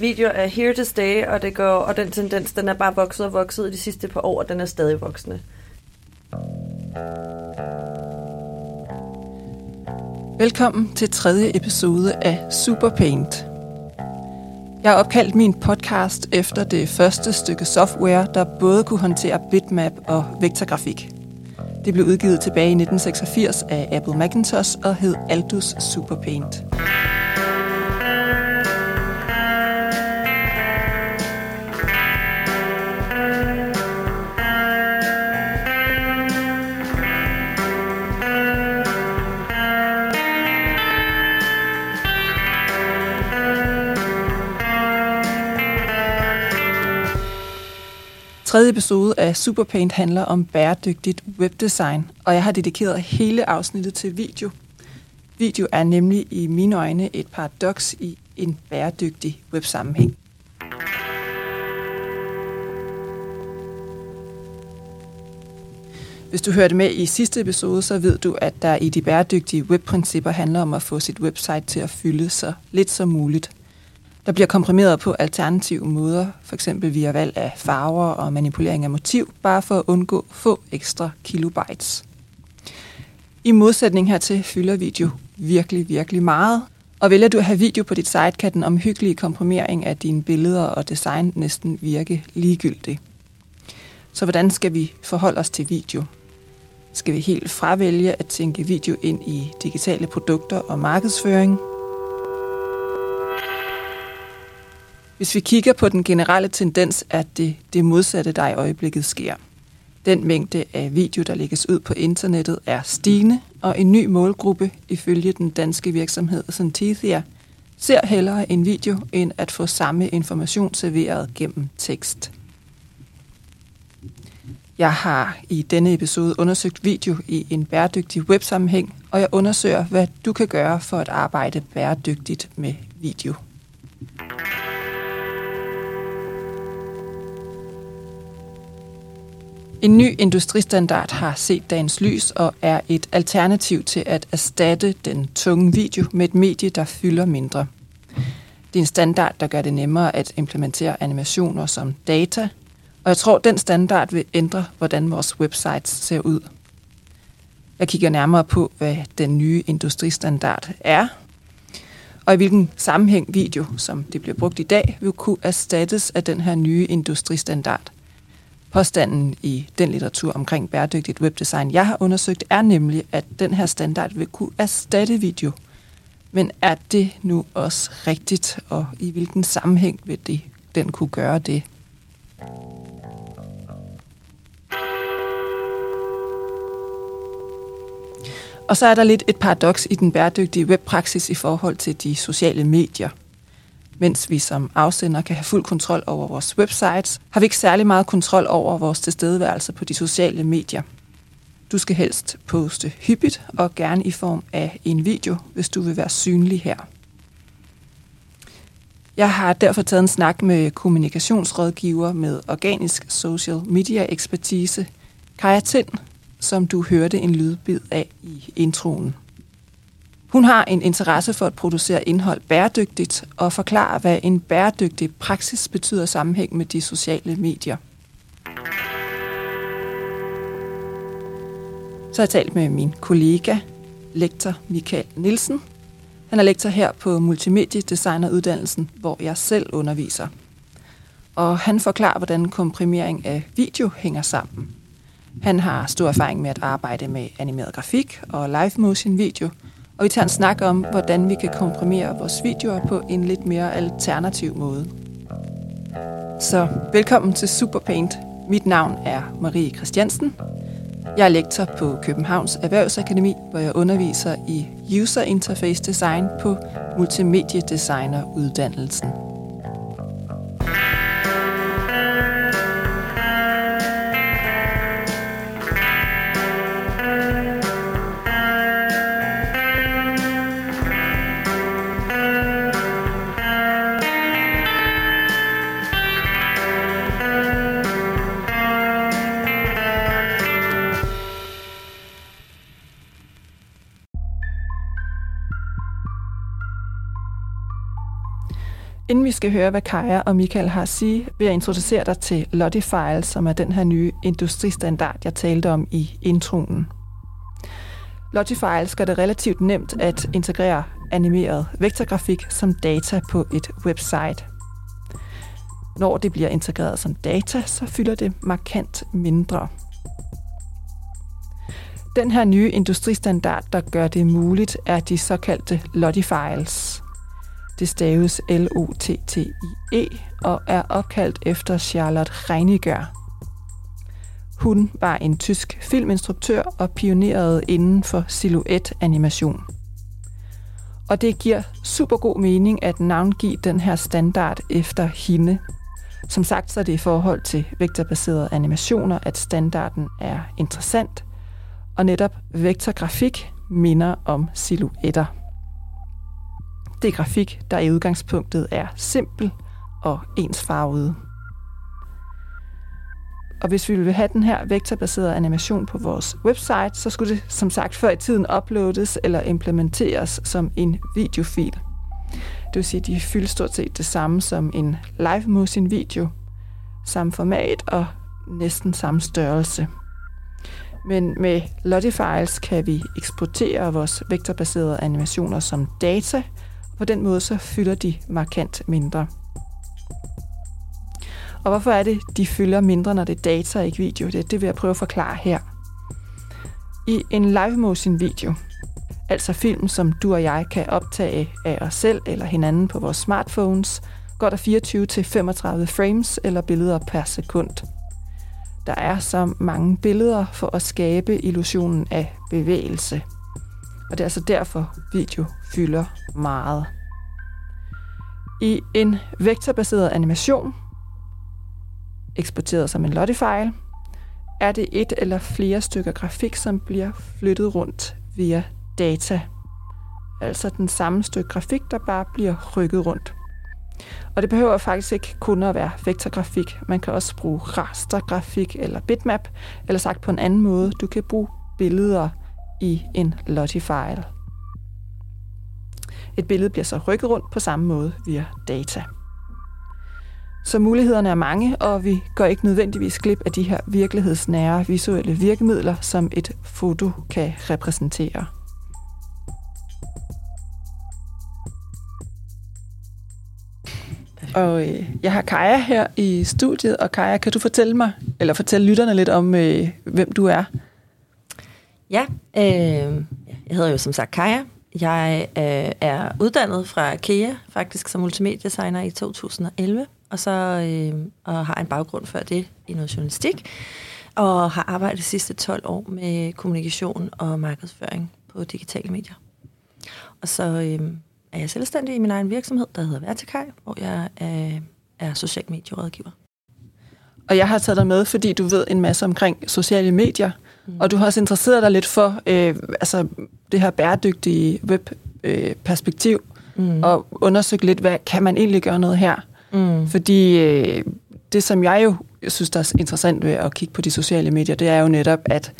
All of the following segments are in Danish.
video er here to stay, og, det går, og den tendens, den er bare vokset og vokset i de sidste par år, og den er stadig voksende. Velkommen til tredje episode af Superpaint. Jeg har opkaldt min podcast efter det første stykke software, der både kunne håndtere bitmap og vektorgrafik. Det blev udgivet tilbage i 1986 af Apple Macintosh og hed Aldus Superpaint. Tredje episode af Superpaint handler om bæredygtigt webdesign, og jeg har dedikeret hele afsnittet til video. Video er nemlig i mine øjne et paradoks i en bæredygtig websammenhæng. Hvis du hørte med i sidste episode, så ved du, at der i de bæredygtige webprincipper handler om at få sit website til at fylde så lidt som muligt – der bliver komprimeret på alternative måder, f.eks. via valg af farver og manipulering af motiv, bare for at undgå få ekstra kilobytes. I modsætning hertil fylder video virkelig, virkelig meget, og vælger du at have video på dit site, kan den omhyggelige komprimering af dine billeder og design næsten virke ligegyldig. Så hvordan skal vi forholde os til video? Skal vi helt fravælge at tænke video ind i digitale produkter og markedsføring – Hvis vi kigger på den generelle tendens, er det det modsatte, der i øjeblikket sker. Den mængde af video, der lægges ud på internettet, er stigende, og en ny målgruppe, ifølge den danske virksomhed Synthesia, ser hellere en video, end at få samme information serveret gennem tekst. Jeg har i denne episode undersøgt video i en bæredygtig websammenhæng, og jeg undersøger, hvad du kan gøre for at arbejde bæredygtigt med video. En ny industristandard har set dagens lys og er et alternativ til at erstatte den tunge video med et medie, der fylder mindre. Det er en standard, der gør det nemmere at implementere animationer som data, og jeg tror, den standard vil ændre, hvordan vores websites ser ud. Jeg kigger nærmere på, hvad den nye industristandard er, og i hvilken sammenhæng video, som det bliver brugt i dag, vil kunne erstattes af den her nye industristandard. Påstanden i den litteratur omkring bæredygtigt webdesign, jeg har undersøgt, er nemlig, at den her standard vil kunne erstatte video. Men er det nu også rigtigt, og i hvilken sammenhæng vil det, den kunne gøre det? Og så er der lidt et paradoks i den bæredygtige webpraksis i forhold til de sociale medier – mens vi som afsender kan have fuld kontrol over vores websites, har vi ikke særlig meget kontrol over vores tilstedeværelse på de sociale medier. Du skal helst poste hyppigt og gerne i form af en video, hvis du vil være synlig her. Jeg har derfor taget en snak med kommunikationsrådgiver med organisk social media ekspertise, Kaja Tind, som du hørte en lydbid af i introen. Hun har en interesse for at producere indhold bæredygtigt og forklare, hvad en bæredygtig praksis betyder sammenhæng med de sociale medier. Så har jeg talt med min kollega, lektor Michael Nielsen. Han er lektor her på Multimediedesigneruddannelsen, hvor jeg selv underviser. Og han forklarer, hvordan komprimering af video hænger sammen. Han har stor erfaring med at arbejde med animeret grafik og live motion video – og vi tager en snak om, hvordan vi kan komprimere vores videoer på en lidt mere alternativ måde. Så velkommen til Superpaint. Mit navn er Marie Christiansen. Jeg er lektor på Københavns Erhvervsakademi, hvor jeg underviser i User Interface Design på Multimediedesigneruddannelsen. Inden vi skal høre, hvad Kaja og Michael har at sige, vil jeg introducere dig til Lottifile, som er den her nye industristandard, jeg talte om i introen. Logifile gør det relativt nemt at integrere animeret vektorgrafik som data på et website. Når det bliver integreret som data, så fylder det markant mindre. Den her nye industristandard, der gør det muligt, er de såkaldte Lottifiles. Det staves L-O-T-T-I-E og er opkaldt efter Charlotte Reiniger. Hun var en tysk filminstruktør og pionerede inden for silhuetanimation. Og det giver super god mening at navngive den her standard efter hende. Som sagt, så er det i forhold til vektorbaserede animationer, at standarden er interessant, og netop vektorgrafik minder om silhuetter. Det er grafik, der i udgangspunktet er simpel og ensfarvet. Og hvis vi vil have den her vektorbaserede animation på vores website, så skulle det som sagt før i tiden uploades eller implementeres som en videofil. Det vil sige, at de fylder stort set det samme som en live motion video. Samme format og næsten samme størrelse. Men med Lottie Files kan vi eksportere vores vektorbaserede animationer som data, på den måde så fylder de markant mindre. Og hvorfor er det, de fylder mindre, når det er data og ikke video? Det, det vil jeg prøve at forklare her. I en live motion video, altså film, som du og jeg kan optage af os selv eller hinanden på vores smartphones, går der 24-35 frames eller billeder per sekund. Der er så mange billeder for at skabe illusionen af bevægelse. Og det er altså derfor, video fylder meget. I en vektorbaseret animation, eksporteret som en Lottie-file, er det et eller flere stykker grafik, som bliver flyttet rundt via data. Altså den samme stykke grafik, der bare bliver rykket rundt. Og det behøver faktisk ikke kun at være vektorgrafik. Man kan også bruge rastergrafik eller bitmap, eller sagt på en anden måde, du kan bruge billeder i en Lottie-file. Et billede bliver så rykket rundt på samme måde via data. Så mulighederne er mange, og vi går ikke nødvendigvis glip af de her virkelighedsnære visuelle virkemidler, som et foto kan repræsentere. Og øh, jeg har Kaja her i studiet, og Kaja, kan du fortælle mig, eller fortælle lytterne lidt om, øh, hvem du er? Ja, øh, jeg hedder jo som sagt Kaja. Jeg øh, er uddannet fra KEA, faktisk som multimediedesigner i 2011 og så øh, og har en baggrund før det i noget journalistik, og har arbejdet de sidste 12 år med kommunikation og markedsføring på digitale medier. Og så øh, er jeg selvstændig i min egen virksomhed, der hedder Vertikaj, hvor jeg er, er social medierådgiver. Og jeg har taget dig med, fordi du ved en masse omkring sociale medier, mm. og du har også interesseret dig lidt for øh, altså det her bæredygtige webperspektiv, øh, mm. og undersøgt lidt, hvad kan man egentlig gøre noget her? Mm. Fordi øh, det, som jeg jo synes, der er interessant ved at kigge på de sociale medier, det er jo netop, at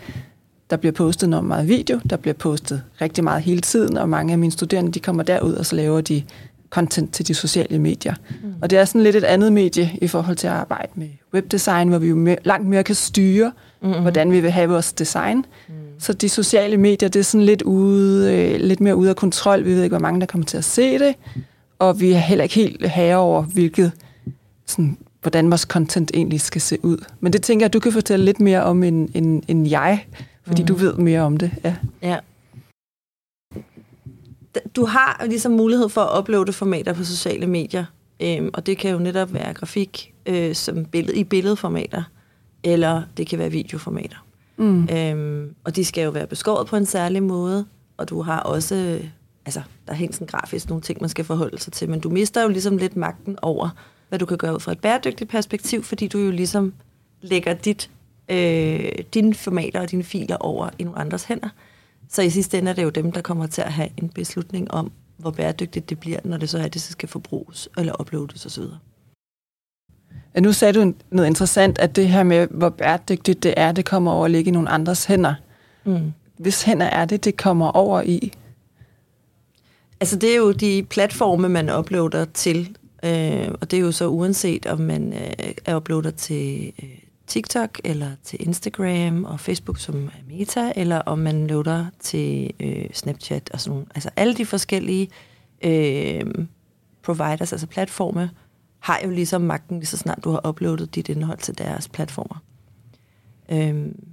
der bliver postet noget meget video, der bliver postet rigtig meget hele tiden, og mange af mine studerende, de kommer derud, og så laver de content til de sociale medier. Mm. Og det er sådan lidt et andet medie i forhold til at arbejde med webdesign, hvor vi jo mere, langt mere kan styre, mm-hmm. hvordan vi vil have vores design. Mm. Så de sociale medier, det er sådan lidt, ude, øh, lidt mere ude af kontrol. Vi ved ikke, hvor mange der kommer til at se det og vi er heller ikke helt herre over, hvilket, sådan, hvordan vores content egentlig skal se ud. Men det tænker jeg, du kan fortælle lidt mere om end, end, end jeg, fordi mm. du ved mere om det. Ja. ja. Du har ligesom mulighed for at uploade formater på sociale medier, øhm, og det kan jo netop være grafik øh, som billede, i billedformater, eller det kan være videoformater. Mm. Øhm, og de skal jo være beskåret på en særlig måde, og du har også altså, der er helt sådan grafisk nogle ting, man skal forholde sig til, men du mister jo ligesom lidt magten over, hvad du kan gøre ud fra et bæredygtigt perspektiv, fordi du jo ligesom lægger dit, øh, dine formater og dine filer over i nogle andres hænder. Så i sidste ende er det jo dem, der kommer til at have en beslutning om, hvor bæredygtigt det bliver, når det så er, det så skal forbruges eller uploades osv. Nu sagde du noget interessant, at det her med, hvor bæredygtigt det er, det kommer over at ligge i nogle andres hænder. Mm. Hvis hænder er det, det kommer over i? Altså det er jo de platforme, man uploader til. Øh, og det er jo så uanset, om man øh, er uploader til øh, TikTok, eller til Instagram og Facebook, som Meta, eller om man loader til øh, Snapchat og sådan nogle. Altså alle de forskellige øh, providers, altså platforme, har jo ligesom magten, lige så snart du har uploadet dit indhold til deres platformer. Øhm,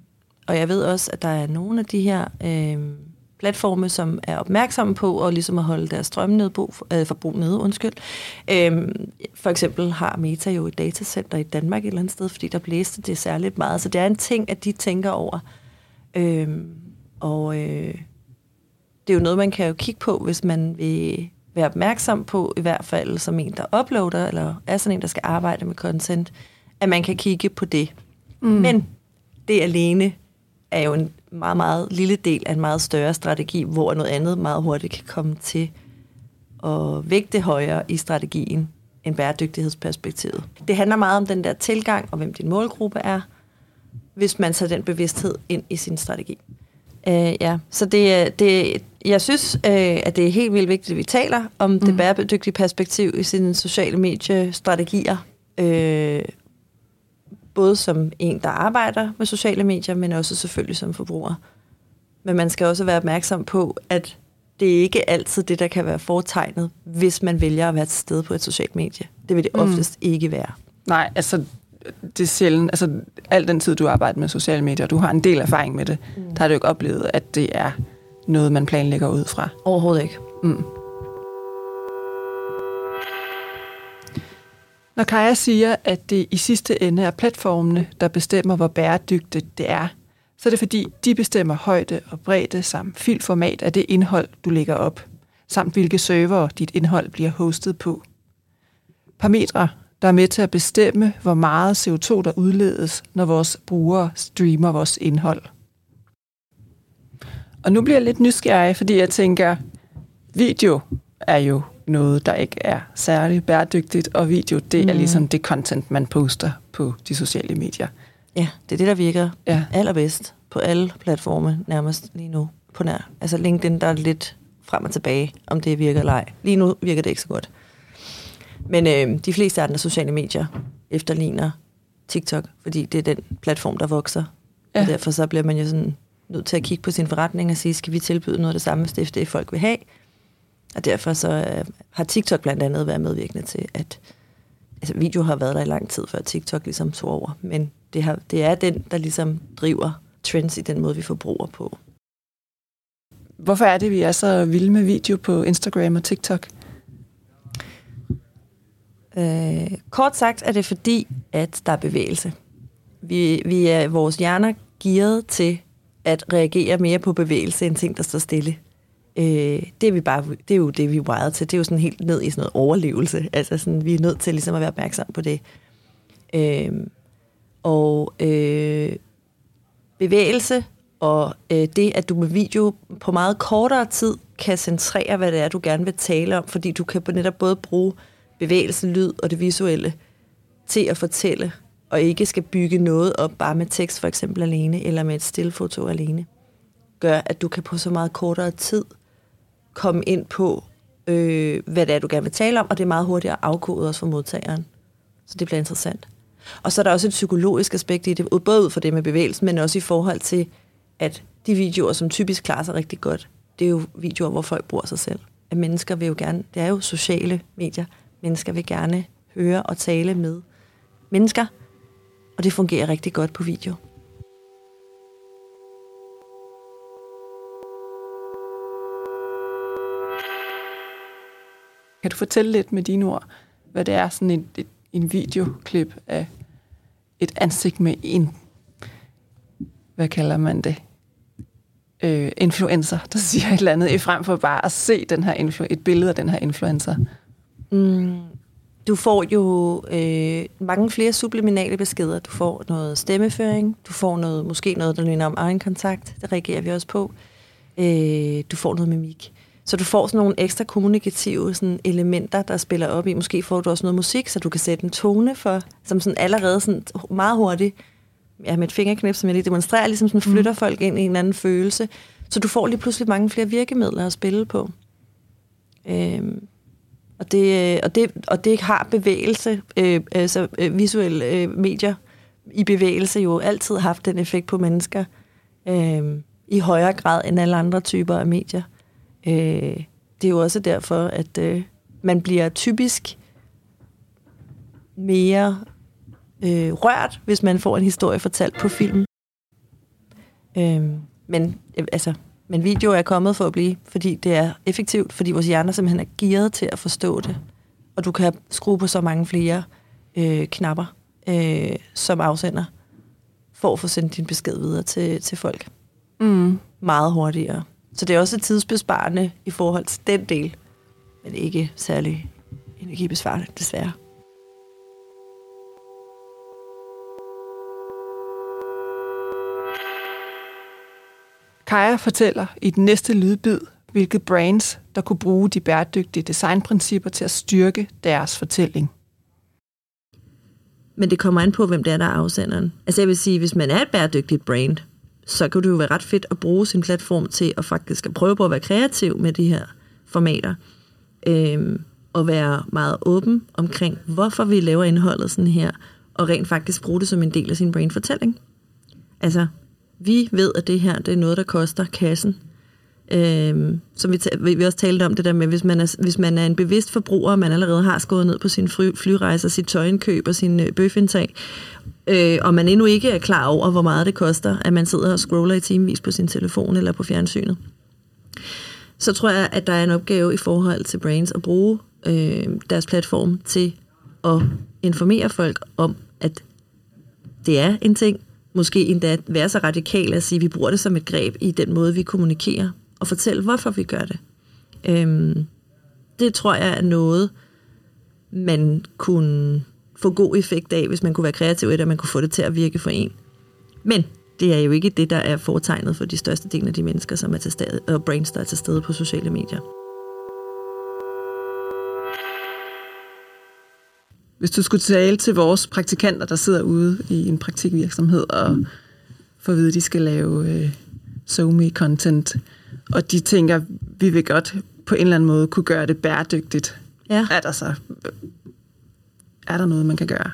og jeg ved også, at der er nogle af de her øhm, platforme, som er opmærksomme på og ligesom at holde deres strømnedbrug, øh, forbrug nede. Undskyld. Øhm, for eksempel har Meta jo et datacenter i Danmark et eller andet sted, fordi der blæste det særligt meget. Så det er en ting, at de tænker over. Øhm, og øh, det er jo noget, man kan jo kigge på, hvis man vil være opmærksom på, i hvert fald som en, der uploader, eller er sådan en, der skal arbejde med content, at man kan kigge på det. Mm. Men det alene er jo en meget, meget lille del af en meget større strategi, hvor noget andet meget hurtigt kan komme til at vægte højere i strategien end bæredygtighedsperspektivet. Det handler meget om den der tilgang, og hvem din målgruppe er, hvis man tager den bevidsthed ind i sin strategi. Uh, ja, så det, det, jeg synes, uh, at det er helt vildt vigtigt, at vi taler om mm. det bæredygtige perspektiv i sine sociale mediestrategier, uh, både som en, der arbejder med sociale medier, men også selvfølgelig som forbruger. Men man skal også være opmærksom på, at det er ikke altid det, der kan være foretegnet, hvis man vælger at være til stede på et socialt medie. Det vil det mm. oftest ikke være. Nej, altså det er sjældent, altså al den tid, du arbejder med sociale medier, du har en del erfaring med det, mm. der har du ikke oplevet, at det er noget, man planlægger ud fra. Overhovedet ikke. Mm. Når Kaja siger, at det i sidste ende er platformene, der bestemmer, hvor bæredygtigt det er, så er det fordi, de bestemmer højde og bredde samt filformat af det indhold, du lægger op, samt hvilke server dit indhold bliver hostet på. Parametre, der er med til at bestemme, hvor meget CO2 der udledes, når vores brugere streamer vores indhold. Og nu bliver jeg lidt nysgerrig, fordi jeg tænker, video er jo noget, der ikke er særlig bæredygtigt, og video, det mm. er ligesom det content, man poster på de sociale medier. Ja, det er det, der virker ja. allerbedst på alle platforme nærmest lige nu på nær. Altså LinkedIn, der er lidt frem og tilbage, om det virker eller ej. Lige nu virker det ikke så godt. Men øh, de fleste af andre sociale medier efterligner TikTok, fordi det er den platform, der vokser. Ja. Og derfor så bliver man jo sådan nødt til at kigge på sin forretning og sige, skal vi tilbyde noget af det samme, hvis det er det, folk vil have? Og derfor så øh, har TikTok blandt andet været medvirkende til, at altså, video har været der i lang tid, før TikTok ligesom tog over. Men det, har, det er den, der ligesom driver trends i den måde, vi forbruger på. Hvorfor er det, vi er så vilde med video på Instagram og TikTok? Øh, kort sagt er det fordi, at der er bevægelse. Vi, vi er vores hjerner gearet til at reagere mere på bevægelse end ting, der står stille. Øh, det, er vi bare, det er jo det, vi er wired til. Det er jo sådan helt ned i sådan noget overlevelse. Altså sådan, vi er nødt til ligesom at være opmærksom på det. Øh, og øh, bevægelse og øh, det, at du med video på meget kortere tid kan centrere, hvad det er, du gerne vil tale om, fordi du kan netop både bruge bevægelse, lyd og det visuelle til at fortælle, og ikke skal bygge noget op bare med tekst for eksempel alene, eller med et stillfoto alene, gør, at du kan på så meget kortere tid komme ind på, øh, hvad det er, du gerne vil tale om, og det er meget hurtigt at afkode også for modtageren. Så det bliver interessant. Og så er der også et psykologisk aspekt i det, både ud for det med bevægelsen, men også i forhold til, at de videoer, som typisk klarer sig rigtig godt, det er jo videoer, hvor folk bruger sig selv. At mennesker vil jo gerne, det er jo sociale medier, mennesker vil gerne høre og tale med mennesker, og det fungerer rigtig godt på video. Kan du fortælle lidt med dine ord, hvad det er sådan en, et, en videoklip af et ansigt med en, hvad kalder man det, øh, influencer, der siger et eller andet, i frem for bare at se den her influ- et billede af den her influencer? Mm, du får jo øh, mange flere subliminale beskeder. Du får noget stemmeføring, du får noget, måske noget, der ligner om egen kontakt. Det reagerer vi også på. Øh, du får noget mimik. Så du får sådan nogle ekstra kommunikative sådan elementer, der spiller op i. Måske får du også noget musik, så du kan sætte en tone for, som sådan allerede sådan meget hurtigt, ja, med et fingerknip, som jeg lige demonstrerer, ligesom sådan flytter mm. folk ind i en anden følelse. Så du får lige pludselig mange flere virkemidler at spille på. Øhm, og det, øh, og det, og det har bevægelse, øh, altså øh, visuelle øh, medier i bevægelse jo altid haft den effekt på mennesker øh, i højere grad end alle andre typer af medier. Øh, det er jo også derfor, at øh, man bliver typisk mere øh, rørt, hvis man får en historie fortalt på film. Øh, men øh, altså, men video er kommet for at blive, fordi det er effektivt, fordi vores hjerner simpelthen er gearet til at forstå det. Og du kan skrue på så mange flere øh, knapper øh, som afsender, for at få sendt din besked videre til, til folk. Mm. Meget hurtigere. Så det er også tidsbesparende i forhold til den del, men ikke særlig energibesvarende, desværre. Kaja fortæller i den næste lydbid, hvilke brands, der kunne bruge de bæredygtige designprincipper til at styrke deres fortælling. Men det kommer an på, hvem det er, der er afsenderen. Altså jeg vil sige, hvis man er et bæredygtigt brand, så kan det jo være ret fedt at bruge sin platform til at faktisk at prøve på at være kreativ med de her formater. Øhm, og være meget åben omkring, hvorfor vi laver indholdet sådan her, og rent faktisk bruge det som en del af sin brandfortælling. Altså, vi ved, at det her det er noget, der koster kassen. Øhm, som vi, vi, også talte om det der med, hvis man er, hvis man er en bevidst forbruger, og man allerede har skåret ned på sin fly, flyrejser, sit tøjindkøb og sin øh, bøfindtag, øh, og man endnu ikke er klar over, hvor meget det koster, at man sidder og scroller i timevis på sin telefon eller på fjernsynet, så tror jeg, at der er en opgave i forhold til Brains at bruge øh, deres platform til at informere folk om, at det er en ting, måske endda være så radikal at sige, at vi bruger det som et greb i den måde, vi kommunikerer, og fortælle, hvorfor vi gør det. Øhm, det tror jeg er noget, man kunne få god effekt af, hvis man kunne være kreativ i det, og man kunne få det til at virke for en. Men det er jo ikke det, der er foretegnet for de største del af de mennesker, som er til stede, og brains, der er til stede på sociale medier. Hvis du skulle tale til vores praktikanter, der sidder ude i en praktikvirksomhed og får at vide, at de skal lave øh, SoMe content, og de tænker, vi vil godt på en eller anden måde kunne gøre det bæredygtigt. Ja. Er der så er der noget, man kan gøre?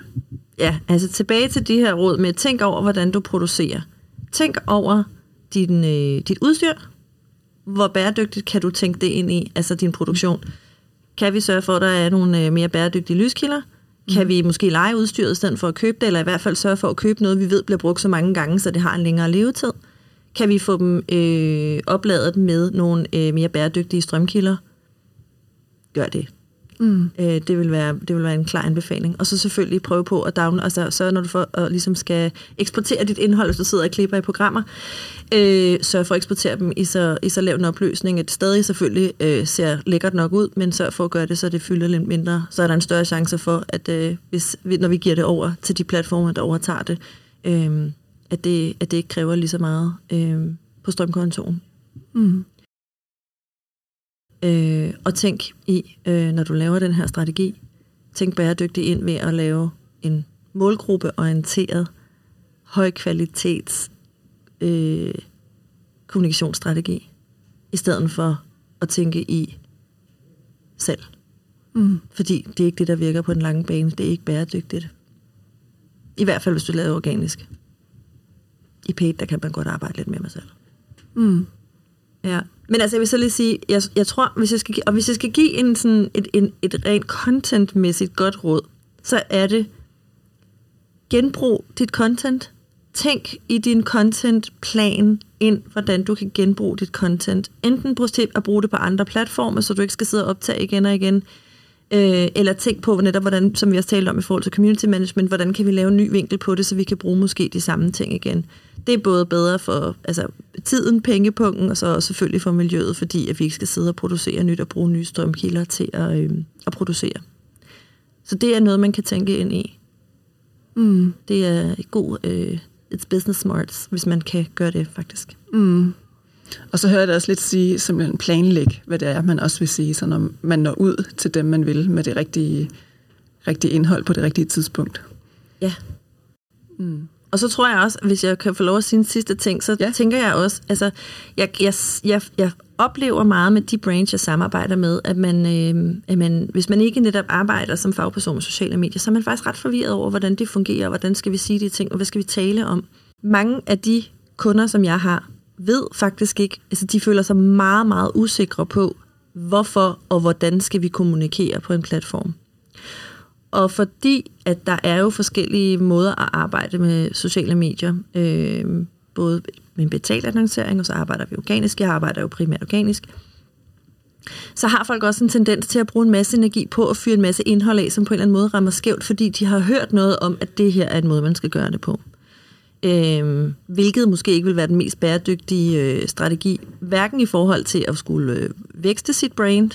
Ja, altså tilbage til de her råd med, tænk over, hvordan du producerer. Tænk over din, øh, dit udstyr. Hvor bæredygtigt kan du tænke det ind i, altså din produktion? Kan vi sørge for, at der er nogle øh, mere bæredygtige lyskilder? Kan vi måske lege udstyret i stedet for at købe det, eller i hvert fald sørge for at købe noget, vi ved bliver brugt så mange gange, så det har en længere levetid? Kan vi få dem øh, opladet med nogle øh, mere bæredygtige strømkilder? Gør det. Mm. Øh, det, vil være, det vil være en klar anbefaling. Og så selvfølgelig prøve på at downloade, altså så når du for, og ligesom skal eksportere dit indhold, hvis du sidder og klipper i programmer, øh, sørg for at eksportere dem i så, i så lav en opløsning, at det stadig selvfølgelig øh, ser lækkert nok ud, men sørg for at gøre det, så det fylder lidt mindre. Så er der en større chance for, at øh, hvis, når vi giver det over til de platformer, der overtager det, øh, at det, at det ikke kræver lige så meget øh, på strømkontoen. Mm. Øh, og tænk i, øh, når du laver den her strategi, tænk bæredygtigt ind ved at lave en målgruppeorienteret, højkvalitets øh, kommunikationsstrategi, i stedet for at tænke i selv. Mm. Fordi det er ikke det, der virker på den lange bane. Det er ikke bæredygtigt. I hvert fald, hvis du laver organisk. I paid, der kan man godt arbejde lidt med mig selv. Mm. Ja. Men altså, jeg vil så lige sige, jeg, jeg tror, hvis jeg skal, og hvis jeg skal give en sådan et, en, et rent contentmæssigt godt råd, så er det, genbrug dit content. Tænk i din contentplan ind, hvordan du kan genbruge dit content. Enten prøv at bruge det på andre platforme, så du ikke skal sidde og optage igen og igen, øh, eller tænk på netop, hvordan, som vi også talte om i forhold til community management, hvordan kan vi lave en ny vinkel på det, så vi kan bruge måske de samme ting igen. Det er både bedre for altså, tiden, pengepunkten, og så også selvfølgelig for miljøet, fordi at vi ikke skal sidde og producere nyt og bruge nye strømkilder til at, øh, at producere. Så det er noget, man kan tænke ind i. Mm. Det er et god øh, it's business smarts, hvis man kan gøre det faktisk. Mm. Og så hører jeg det også lidt sige, simpelthen planlæg, hvad det er, man også vil sige, så når man når ud til dem, man vil, med det rigtige, rigtige indhold på det rigtige tidspunkt. Ja. Mm. Og så tror jeg også, hvis jeg kan få lov at sige en sidste ting, så ja. tænker jeg også, altså, jeg, jeg, jeg, jeg oplever meget med de brands, jeg samarbejder med, at man, øh, at man, hvis man ikke netop arbejder som fagperson med sociale medier, så er man faktisk ret forvirret over, hvordan det fungerer, og hvordan skal vi sige de ting, og hvad skal vi tale om. Mange af de kunder, som jeg har, ved faktisk ikke, altså de føler sig meget, meget usikre på, hvorfor og hvordan skal vi kommunikere på en platform. Og fordi, at der er jo forskellige måder at arbejde med sociale medier, øh, både med en betalt annoncering, og så arbejder vi organisk. Jeg arbejder jo primært organisk. Så har folk også en tendens til at bruge en masse energi på at fyre en masse indhold af, som på en eller anden måde rammer skævt, fordi de har hørt noget om, at det her er en måde, man skal gøre det på. Øh, hvilket måske ikke vil være den mest bæredygtige øh, strategi, hverken i forhold til at skulle øh, vækste sit brand,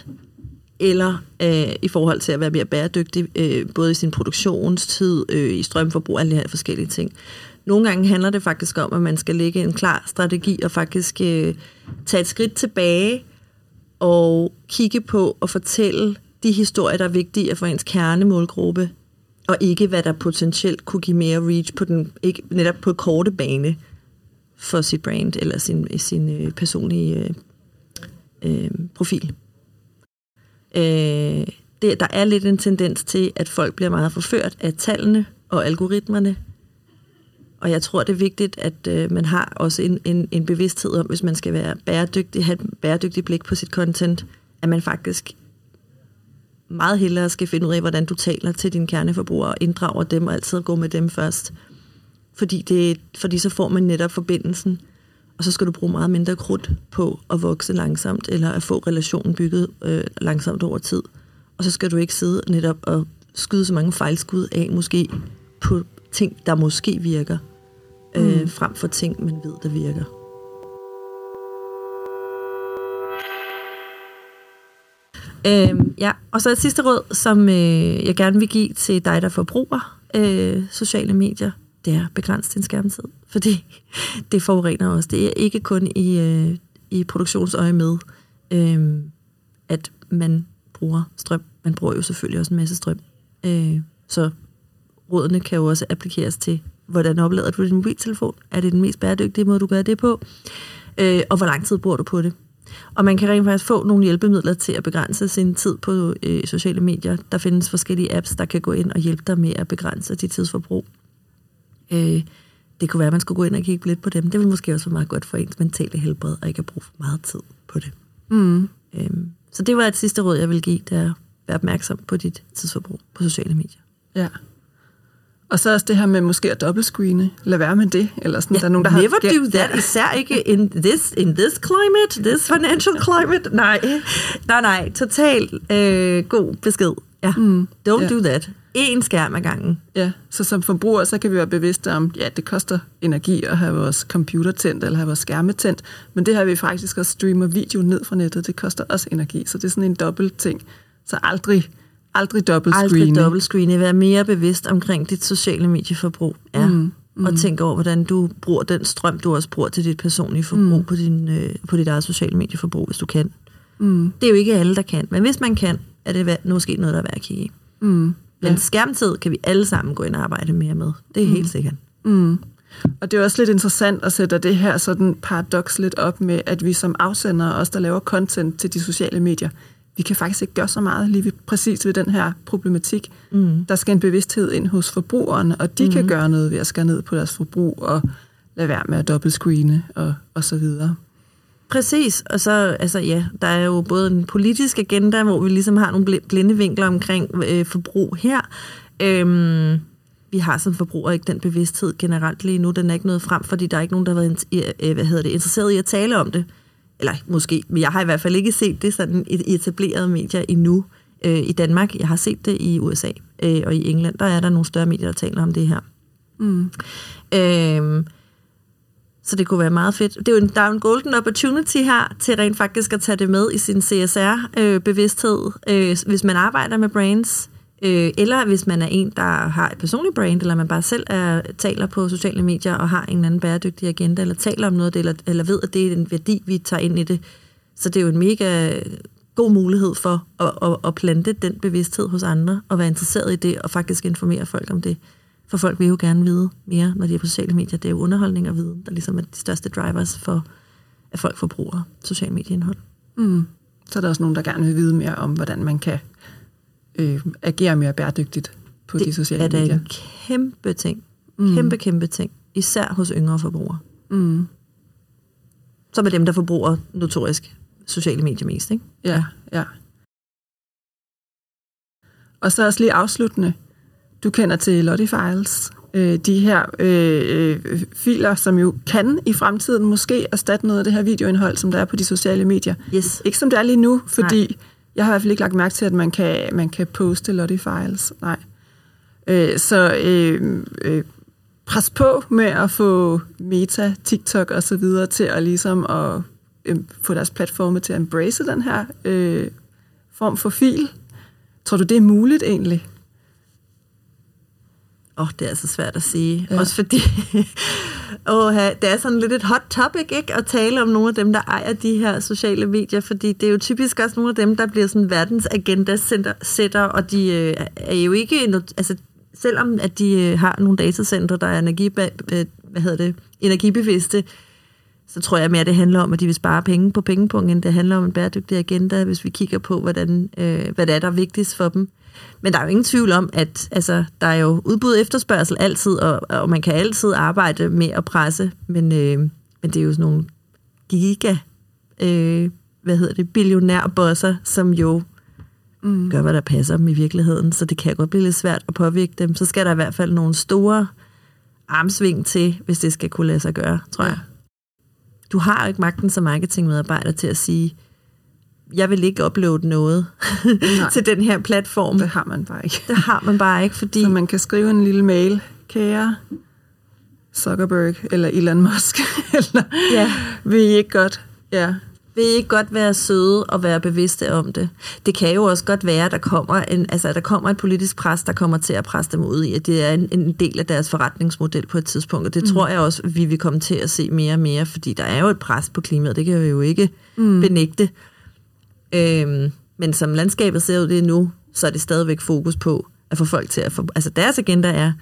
eller øh, i forhold til at være mere bæredygtig, øh, både i sin produktionstid, øh, i strømforbrug, alle de her forskellige ting. Nogle gange handler det faktisk om, at man skal lægge en klar strategi og faktisk øh, tage et skridt tilbage og kigge på og fortælle de historier, der er vigtige for ens kernemålgruppe, og ikke hvad der potentielt kunne give mere reach på den, ikke netop på korte bane for sit brand eller sin, sin øh, personlige øh, øh, profil. Øh, det, der er lidt en tendens til, at folk bliver meget forført af tallene og algoritmerne. Og jeg tror, det er vigtigt, at øh, man har også en, en, en bevidsthed om, hvis man skal være bæredygtig, have et bæredygtigt blik på sit content, at man faktisk meget hellere skal finde ud af, hvordan du taler til dine kerneforbrugere, og inddrager dem og altid gå med dem først. Fordi, det, fordi så får man netop forbindelsen og så skal du bruge meget mindre krudt på at vokse langsomt, eller at få relationen bygget øh, langsomt over tid. Og så skal du ikke sidde netop og skyde så mange fejlskud af, måske på ting, der måske virker, øh, mm. frem for ting, man ved, der virker. Øh, ja, og så et sidste råd, som øh, jeg gerne vil give til dig, der forbruger øh, sociale medier det er begrænse din skærmtid, fordi det forurener også. Det er ikke kun i, øh, i produktionsøje med, øh, at man bruger strøm. Man bruger jo selvfølgelig også en masse strøm. Øh, så rådene kan jo også applikeres til, hvordan oplader du din mobiltelefon? Er det den mest bæredygtige måde, du gør det på? Øh, og hvor lang tid bruger du på det? Og man kan rent faktisk få nogle hjælpemidler til at begrænse sin tid på øh, sociale medier. Der findes forskellige apps, der kan gå ind og hjælpe dig med at begrænse dit tidsforbrug. Øh, det kunne være, at man skulle gå ind og kigge lidt på dem. Det ville måske også være meget godt for ens mentale helbred, og ikke at bruge for meget tid på det. Mm. Øhm, så det var et sidste råd, jeg vil give, det er at være opmærksom på dit tidsforbrug på sociale medier. Ja. Og så også det her med måske at dobbeltscreene. Lad være med det. Eller sådan, ja, der er nogen, der never har... do that. Især ikke in this, in this climate, this financial climate. Nej, nej, nej. Total øh, god besked. Ja. Mm. Don't ja. do that én skærm ad gangen. Ja, så som forbruger, så kan vi være bevidste om, ja, det koster energi at have vores computer tændt, eller have vores skærme tændt, men det her vi faktisk også streamer video ned fra nettet, det koster også energi, så det er sådan en dobbelt ting. Så aldrig, aldrig dobbelt screen. Aldrig dobbelt screen. Vær mere bevidst omkring dit sociale medieforbrug. Ja. Mm, mm. Og tænk over, hvordan du bruger den strøm, du også bruger til dit personlige forbrug mm. på, din, øh, på dit eget sociale medieforbrug, hvis du kan. Mm. Det er jo ikke alle, der kan, men hvis man kan, er det måske noget, der er værd at kigge i. Mm. Men skærmtid kan vi alle sammen gå ind og arbejde mere med. Det er mm. helt sikkert. Mm. Og det er også lidt interessant at sætte det her sådan paradoks lidt op med, at vi som afsender, os der laver content til de sociale medier, vi kan faktisk ikke gøre så meget lige ved, præcis ved den her problematik. Mm. Der skal en bevidsthed ind hos forbrugeren, og de mm. kan gøre noget ved at skære ned på deres forbrug og lade være med at dobbeltscreene og, og så videre. Præcis, og så, altså ja, der er jo både en politisk agenda, hvor vi ligesom har nogle blinde vinkler omkring øh, forbrug her. Øhm, vi har som forbrugere ikke den bevidsthed generelt lige nu. Den er ikke noget frem, fordi der er ikke nogen, der har været øh, hvad hedder det, interesseret i at tale om det. Eller måske, men jeg har i hvert fald ikke set det sådan i etablerede medier endnu øh, i Danmark. Jeg har set det i USA øh, og i England. Der er der nogle større medier, der taler om det her. Mm. Øhm, så det kunne være meget fedt. Det er jo en, der er en golden opportunity her til rent faktisk at tage det med i sin CSR-bevidsthed, øh, øh, hvis man arbejder med brands, øh, eller hvis man er en, der har et personligt brand, eller man bare selv er, taler på sociale medier og har en eller anden bæredygtig agenda, eller taler om noget, eller, eller ved, at det er en værdi, vi tager ind i det. Så det er jo en mega god mulighed for at, at, at plante den bevidsthed hos andre, og være interesseret i det, og faktisk informere folk om det. For folk vil jo gerne vide mere, når de er på sociale medier. Det er jo underholdning og viden, der ligesom er de største drivers for, at folk forbruger social medieindhold. Mm. Så er der også nogen, der gerne vil vide mere om, hvordan man kan øh, agere mere bæredygtigt på det de sociale er da medier. en kæmpe ting. Kæmpe, kæmpe ting. Især hos yngre forbrugere. Mm. Som er dem, der forbruger notorisk sociale medier mest, ikke? Ja, ja. Og så også lige afsluttende. Du kender til Lottie Files. Øh, de her øh, øh, filer, som jo kan i fremtiden måske erstatte noget af det her videoindhold, som der er på de sociale medier. Yes. Ikke som det er lige nu, fordi Nej. jeg har i hvert fald ikke lagt mærke til, at man kan, man kan poste Lottie Files. Nej. Øh, så øh, øh, pres på med at få Meta, TikTok og så videre til at ligesom at øh, få deres platforme til at embrace den her øh, form for fil. Tror du, det er muligt egentlig? Åh, oh, det er så svært at sige. Ja. Også fordi, oh, det er sådan lidt et hot topic, ikke? At tale om nogle af dem, der ejer de her sociale medier, fordi det er jo typisk også nogle af dem, der bliver sådan verdensagenda sætter, og de øh, er jo ikke, altså selvom at de øh, har nogle datacentre, der er energi, hvad hedder det, energibevidste, så tror jeg mere, det handler om, at de vil spare penge på pengepunkt, end det handler om en bæredygtig agenda, hvis vi kigger på, hvordan, øh, hvad det er, der er vigtigst for dem. Men der er jo ingen tvivl om, at altså, der er jo udbud og efterspørgsel altid, og, og man kan altid arbejde med at presse, men, øh, men det er jo sådan nogle giga, øh, hvad hedder det, billionærbosser, som jo mm. gør, hvad der passer dem i virkeligheden, så det kan godt blive lidt svært at påvirke dem. Så skal der i hvert fald nogle store armsving til, hvis det skal kunne lade sig gøre, tror jeg. Du har jo ikke magten som marketingmedarbejder til at sige, jeg vil ikke uploade noget til den her platform. Det har man bare ikke. Det har man bare ikke, fordi... Så man kan skrive en lille mail, kære Zuckerberg eller Elon Musk, eller Ja. vil I ikke godt? Ja. vil I ikke godt være søde og være bevidste om det? Det kan jo også godt være, at der kommer, en, altså, at der kommer et politisk pres, der kommer til at presse dem ud i, at det er en, en del af deres forretningsmodel på et tidspunkt. Og det mm. tror jeg også, vi vil komme til at se mere og mere, fordi der er jo et pres på klimaet, det kan vi jo ikke mm. benægte. Øhm, men som landskabet ser ud det nu, så er det stadigvæk fokus på at få folk til at få... Altså deres agenda er,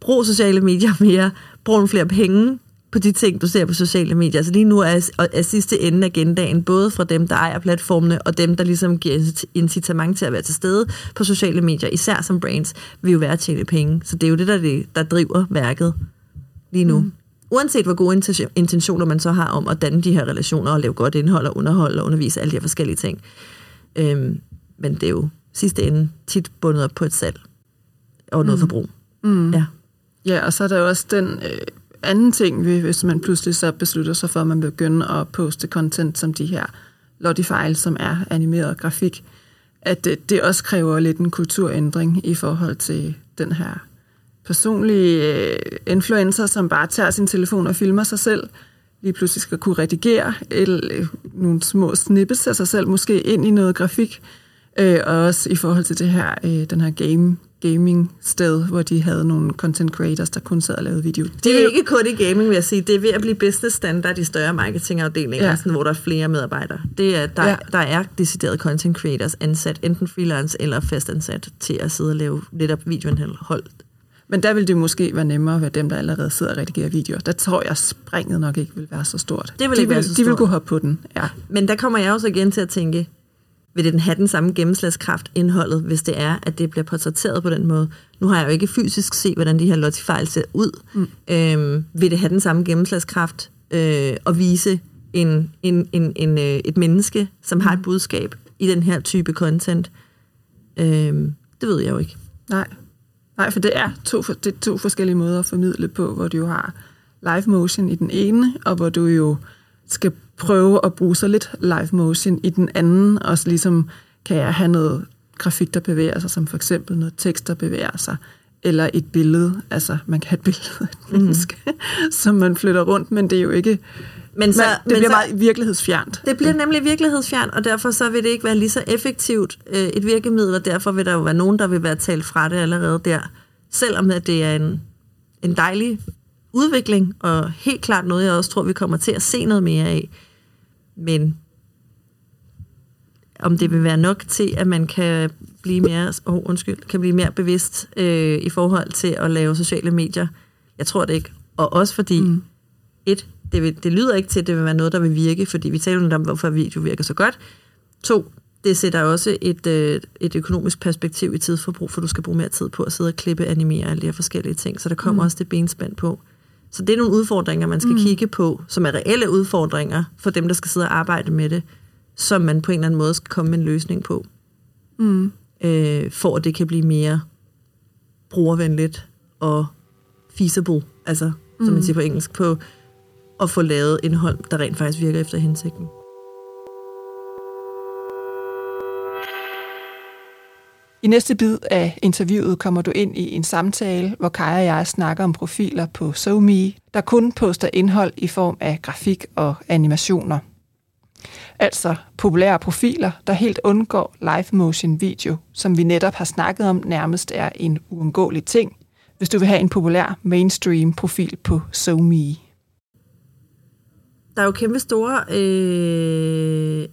brug sociale medier mere, brug nogle flere penge på de ting, du ser på sociale medier. Altså lige nu er, er sidste ende agendaen både fra dem, der ejer platformene, og dem, der ligesom giver incitament til at være til stede på sociale medier, især som brands, vil jo være at tjene penge. Så det er jo det, der, det, der driver værket lige nu. Mm. Uanset hvor gode inten- intentioner man så har om at danne de her relationer og lave godt indhold og underhold og undervise alle de her forskellige ting. Øhm, men det er jo sidste ende tit bundet op på et salg og noget mm. forbrug. Mm. Ja. Ja, og så er der jo også den øh, anden ting, ved, hvis man pludselig så beslutter sig for, at man begynder at poste content som de her Lottie Files, som er animeret grafik, at det, det også kræver lidt en kulturændring i forhold til den her personlige øh, influencer, som bare tager sin telefon og filmer sig selv, lige pludselig skal kunne redigere et, øh, nogle små snippets af sig selv, måske ind i noget grafik, øh, og også i forhold til det her, øh, den her game, gaming sted, hvor de havde nogle content creators, der kun sad og lavede video. Det er ikke kun i gaming, vil jeg sige. Det er ved at blive business standard i større marketingafdelinger, Ja. sådan, hvor der er flere medarbejdere. Det er, der, Ja. ja. der er deciderede content creators ansat, enten freelance eller fastansat, til at sidde og lave netop videoindhold. Men der vil det måske være nemmere at være dem, der allerede sidder og redigerer videoer. Der tror jeg, springet nok ikke vil være så stort. Det vil de ikke vil, være så De vil stort. kunne hoppe på den, ja. Men der kommer jeg også igen til at tænke, vil den have den samme gennemslagskraft indholdet, hvis det er, at det bliver portrætteret på den måde? Nu har jeg jo ikke fysisk set, hvordan de her Lottie-fejl ser ud. Mm. Øhm, vil det have den samme gennemslagskraft øh, at vise en, en, en, en, øh, et menneske, som har et budskab i den her type content? Øhm, det ved jeg jo ikke. Nej. Nej, for det er, to, det er to forskellige måder at formidle på, hvor du jo har live motion i den ene, og hvor du jo skal prøve at bruge så lidt live motion i den anden, og så ligesom kan jeg have noget grafik, der bevæger sig, som for eksempel noget tekst, der bevæger sig, eller et billede, altså man kan have et billede af et menneske, som man flytter rundt, men det er jo ikke, Men så, man, det men bliver så, meget virkelighedsfjernt. Det bliver nemlig virkelighedsfjern, og derfor så vil det ikke være lige så effektivt øh, et virkemiddel, og derfor vil der jo være nogen, der vil være talt fra det allerede der. Selvom at det er en, en dejlig udvikling, og helt klart noget, jeg også tror, vi kommer til at se noget mere af. Men om det vil være nok til, at man kan blive mere, oh, undskyld, kan blive mere bevidst øh, i forhold til at lave sociale medier. Jeg tror det ikke. Og også fordi, mm. et, det, vil, det lyder ikke til, at det vil være noget, der vil virke, fordi vi taler lidt om, hvorfor video virker så godt. To, det sætter også et, øh, et økonomisk perspektiv i tidsforbrug, for du skal bruge mere tid på at sidde og klippe, animere alle de her forskellige ting. Så der kommer mm. også det benspænd på. Så det er nogle udfordringer, man skal mm. kigge på, som er reelle udfordringer for dem, der skal sidde og arbejde med det, som man på en eller anden måde skal komme med en løsning på. Mm. Øh, for at det kan blive mere brugervenligt og feasible, altså som mm. man siger på engelsk, på at få lavet indhold, der rent faktisk virker efter hensigten. I næste bid af interviewet kommer du ind i en samtale, hvor Kaja og jeg snakker om profiler på SoMe, der kun poster indhold i form af grafik og animationer. Altså populære profiler, der helt undgår live motion video, som vi netop har snakket om nærmest er en uundgåelig ting, hvis du vil have en populær mainstream profil på SoMe. Der er jo kæmpe store øh,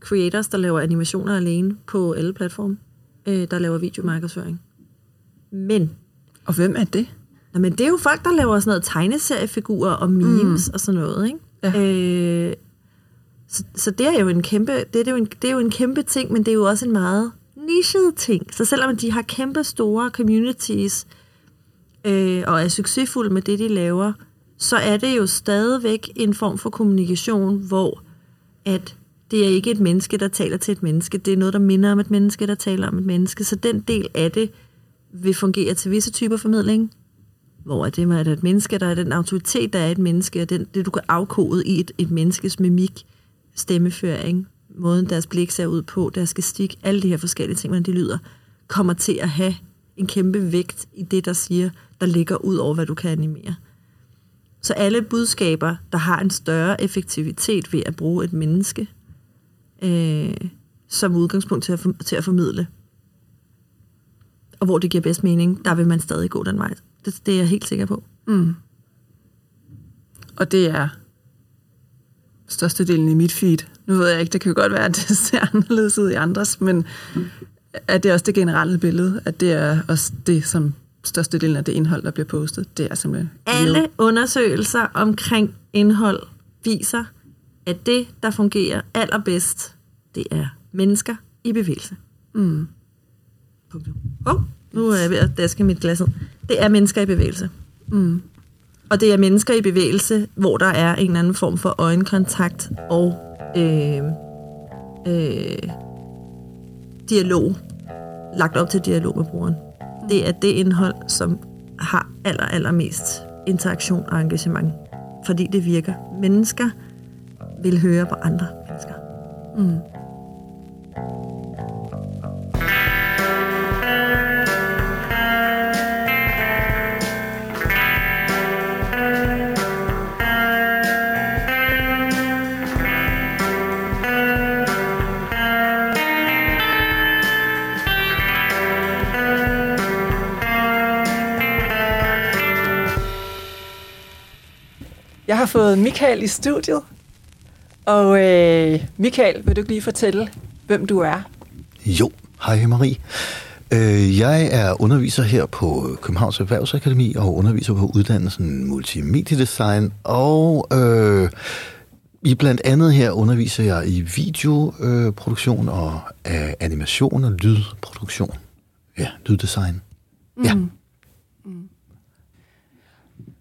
creators, der laver animationer alene på alle platforme, øh, der laver videomarkedsføring. Men... Og hvem er det? Nå, men det er jo folk, der laver sådan noget tegneseriefigurer og memes mm. og sådan noget, ikke? Ja. Øh, så, så det er jo en kæmpe, det er jo en, det er jo en kæmpe ting, men det er jo også en meget nichet ting. Så selvom de har kæmpe store communities øh, og er succesfulde med det, de laver, så er det jo stadigvæk en form for kommunikation, hvor at det er ikke et menneske, der taler til et menneske. Det er noget, der minder om et menneske, der taler om et menneske. Så den del af det vil fungere til visse typer formidling, hvor er det med, at et menneske, der er den autoritet, der er et menneske, og den, det, du kan afkode i et, et menneskes mimik, stemmeføring, måden deres blik ser ud på, deres gestik, alle de her forskellige ting, hvordan de lyder, kommer til at have en kæmpe vægt i det, der siger, der ligger ud over, hvad du kan animere. Så alle budskaber, der har en større effektivitet ved at bruge et menneske øh, som udgangspunkt til at, for, til at formidle, og hvor det giver bedst mening, der vil man stadig gå den vej. Det, det er jeg helt sikker på. Mm. Og det er størstedelen i mit feed. Nu ved jeg ikke, det kan jo godt være, at det ser anderledes ud i andres, men er det også det generelle billede, at det er også det, som størstedelen af det indhold, der bliver postet, det er simpelthen... Alle undersøgelser omkring indhold viser, at det, der fungerer allerbedst, det er mennesker i bevægelse. Mm. Punktum. Oh, nu er jeg ved at daske mit glas Det er mennesker i bevægelse. Mm. Og det er mennesker i bevægelse, hvor der er en eller anden form for øjenkontakt og øh, øh, dialog. Lagt op til dialog med brugeren. Det er det indhold, som har aller, allermest interaktion og engagement. Fordi det virker. Mennesker vil høre på andre mennesker. Mm. Jeg har fået Michael i studiet. Og øh, Michael, vil du lige fortælle, hvem du er? Jo, hej Marie. Øh, jeg er underviser her på Københavns Erhvervsakademi og underviser på uddannelsen multimediedesign. Og øh, i blandt andet her underviser jeg i videoproduktion og øh, animation og lydproduktion. Ja, lyddesign. Mm. Ja.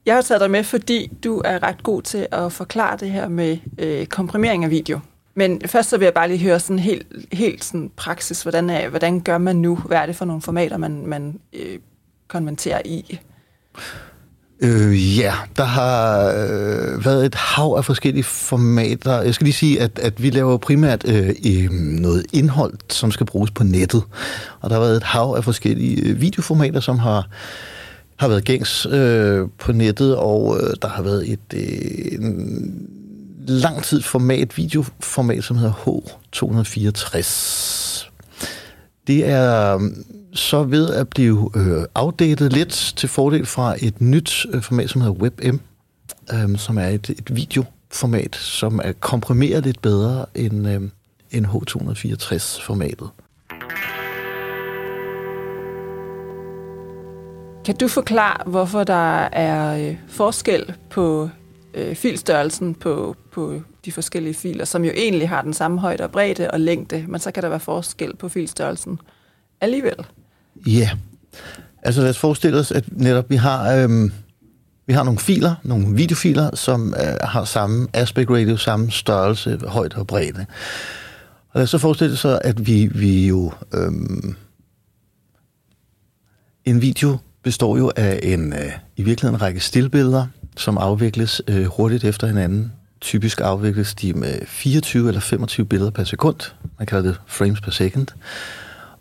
Jeg har taget dig med, fordi du er ret god til at forklare det her med øh, komprimering af video. Men først så vil jeg bare lige høre sådan helt, helt sådan praksis, hvordan, er, hvordan gør man nu? Hvad er det for nogle formater, man, man øh, konverterer i? Øh, ja, der har øh, været et hav af forskellige formater. Jeg skal lige sige, at, at vi laver primært øh, noget indhold, som skal bruges på nettet. Og der har været et hav af forskellige øh, videoformater, som har har været gængs øh, på nettet, og øh, der har været et øh, en lang tid format, videoformat, som hedder H264. Det er øh, så ved at blive øh, outdated lidt til fordel fra et nyt øh, format, som hedder WebM, øh, som er et, et videoformat, som er komprimeret lidt bedre end, øh, NH264-formatet. Kan du forklare, hvorfor der er øh, forskel på øh, filstørrelsen på, på de forskellige filer, som jo egentlig har den samme højde og bredde og længde, men så kan der være forskel på filstørrelsen alligevel? Ja, altså lad os forestille os, at netop vi har, Øh vi har nogle filer, nogle videofiler, som øh, har samme aspect ratio, samme størrelse, højde og bredde. Og lad os så forestille os, at vi, vi jo... Øh, en video består jo af en, øh, i virkeligheden en række stillbilleder, som afvikles øh, hurtigt efter hinanden. Typisk afvikles de med 24 eller 25 billeder per sekund. Man kalder det frames per second.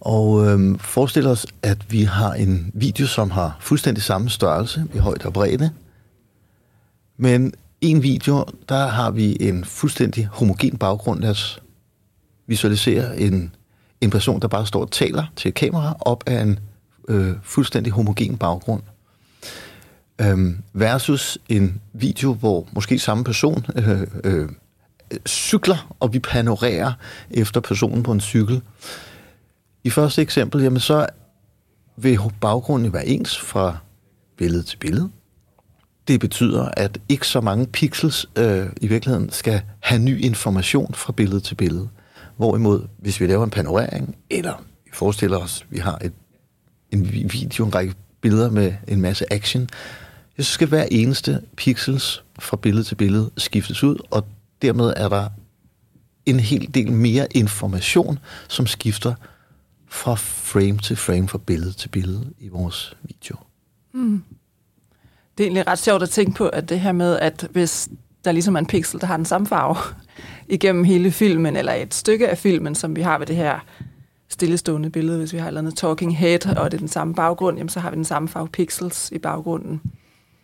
Og øh, forestil os, at vi har en video, som har fuldstændig samme størrelse i højde og bredde. Men en video, der har vi en fuldstændig homogen baggrund. Lad os visualisere en, en person, der bare står og taler til et kamera op af en øh, fuldstændig homogen baggrund. Øhm, versus en video, hvor måske samme person øh, øh, cykler, og vi panorerer efter personen på en cykel. I første eksempel, jamen så vil baggrunden være ens fra billede til billede. Det betyder, at ikke så mange pixels øh, i virkeligheden skal have ny information fra billede til billede. Hvorimod, hvis vi laver en panorering, eller vi forestiller os, at vi har et, en video, en række billeder med en masse action, så skal hver eneste pixels fra billede til billede skiftes ud, og dermed er der en hel del mere information, som skifter fra frame til frame, fra billede til billede i vores video. Mm. Det er egentlig ret sjovt at tænke på, at det her med, at hvis der ligesom er en pixel, der har den samme farve igennem hele filmen, eller et stykke af filmen, som vi har ved det her stillestående billede, hvis vi har et eller andet talking head, og det er den samme baggrund, jamen så har vi den samme farve pixels i baggrunden.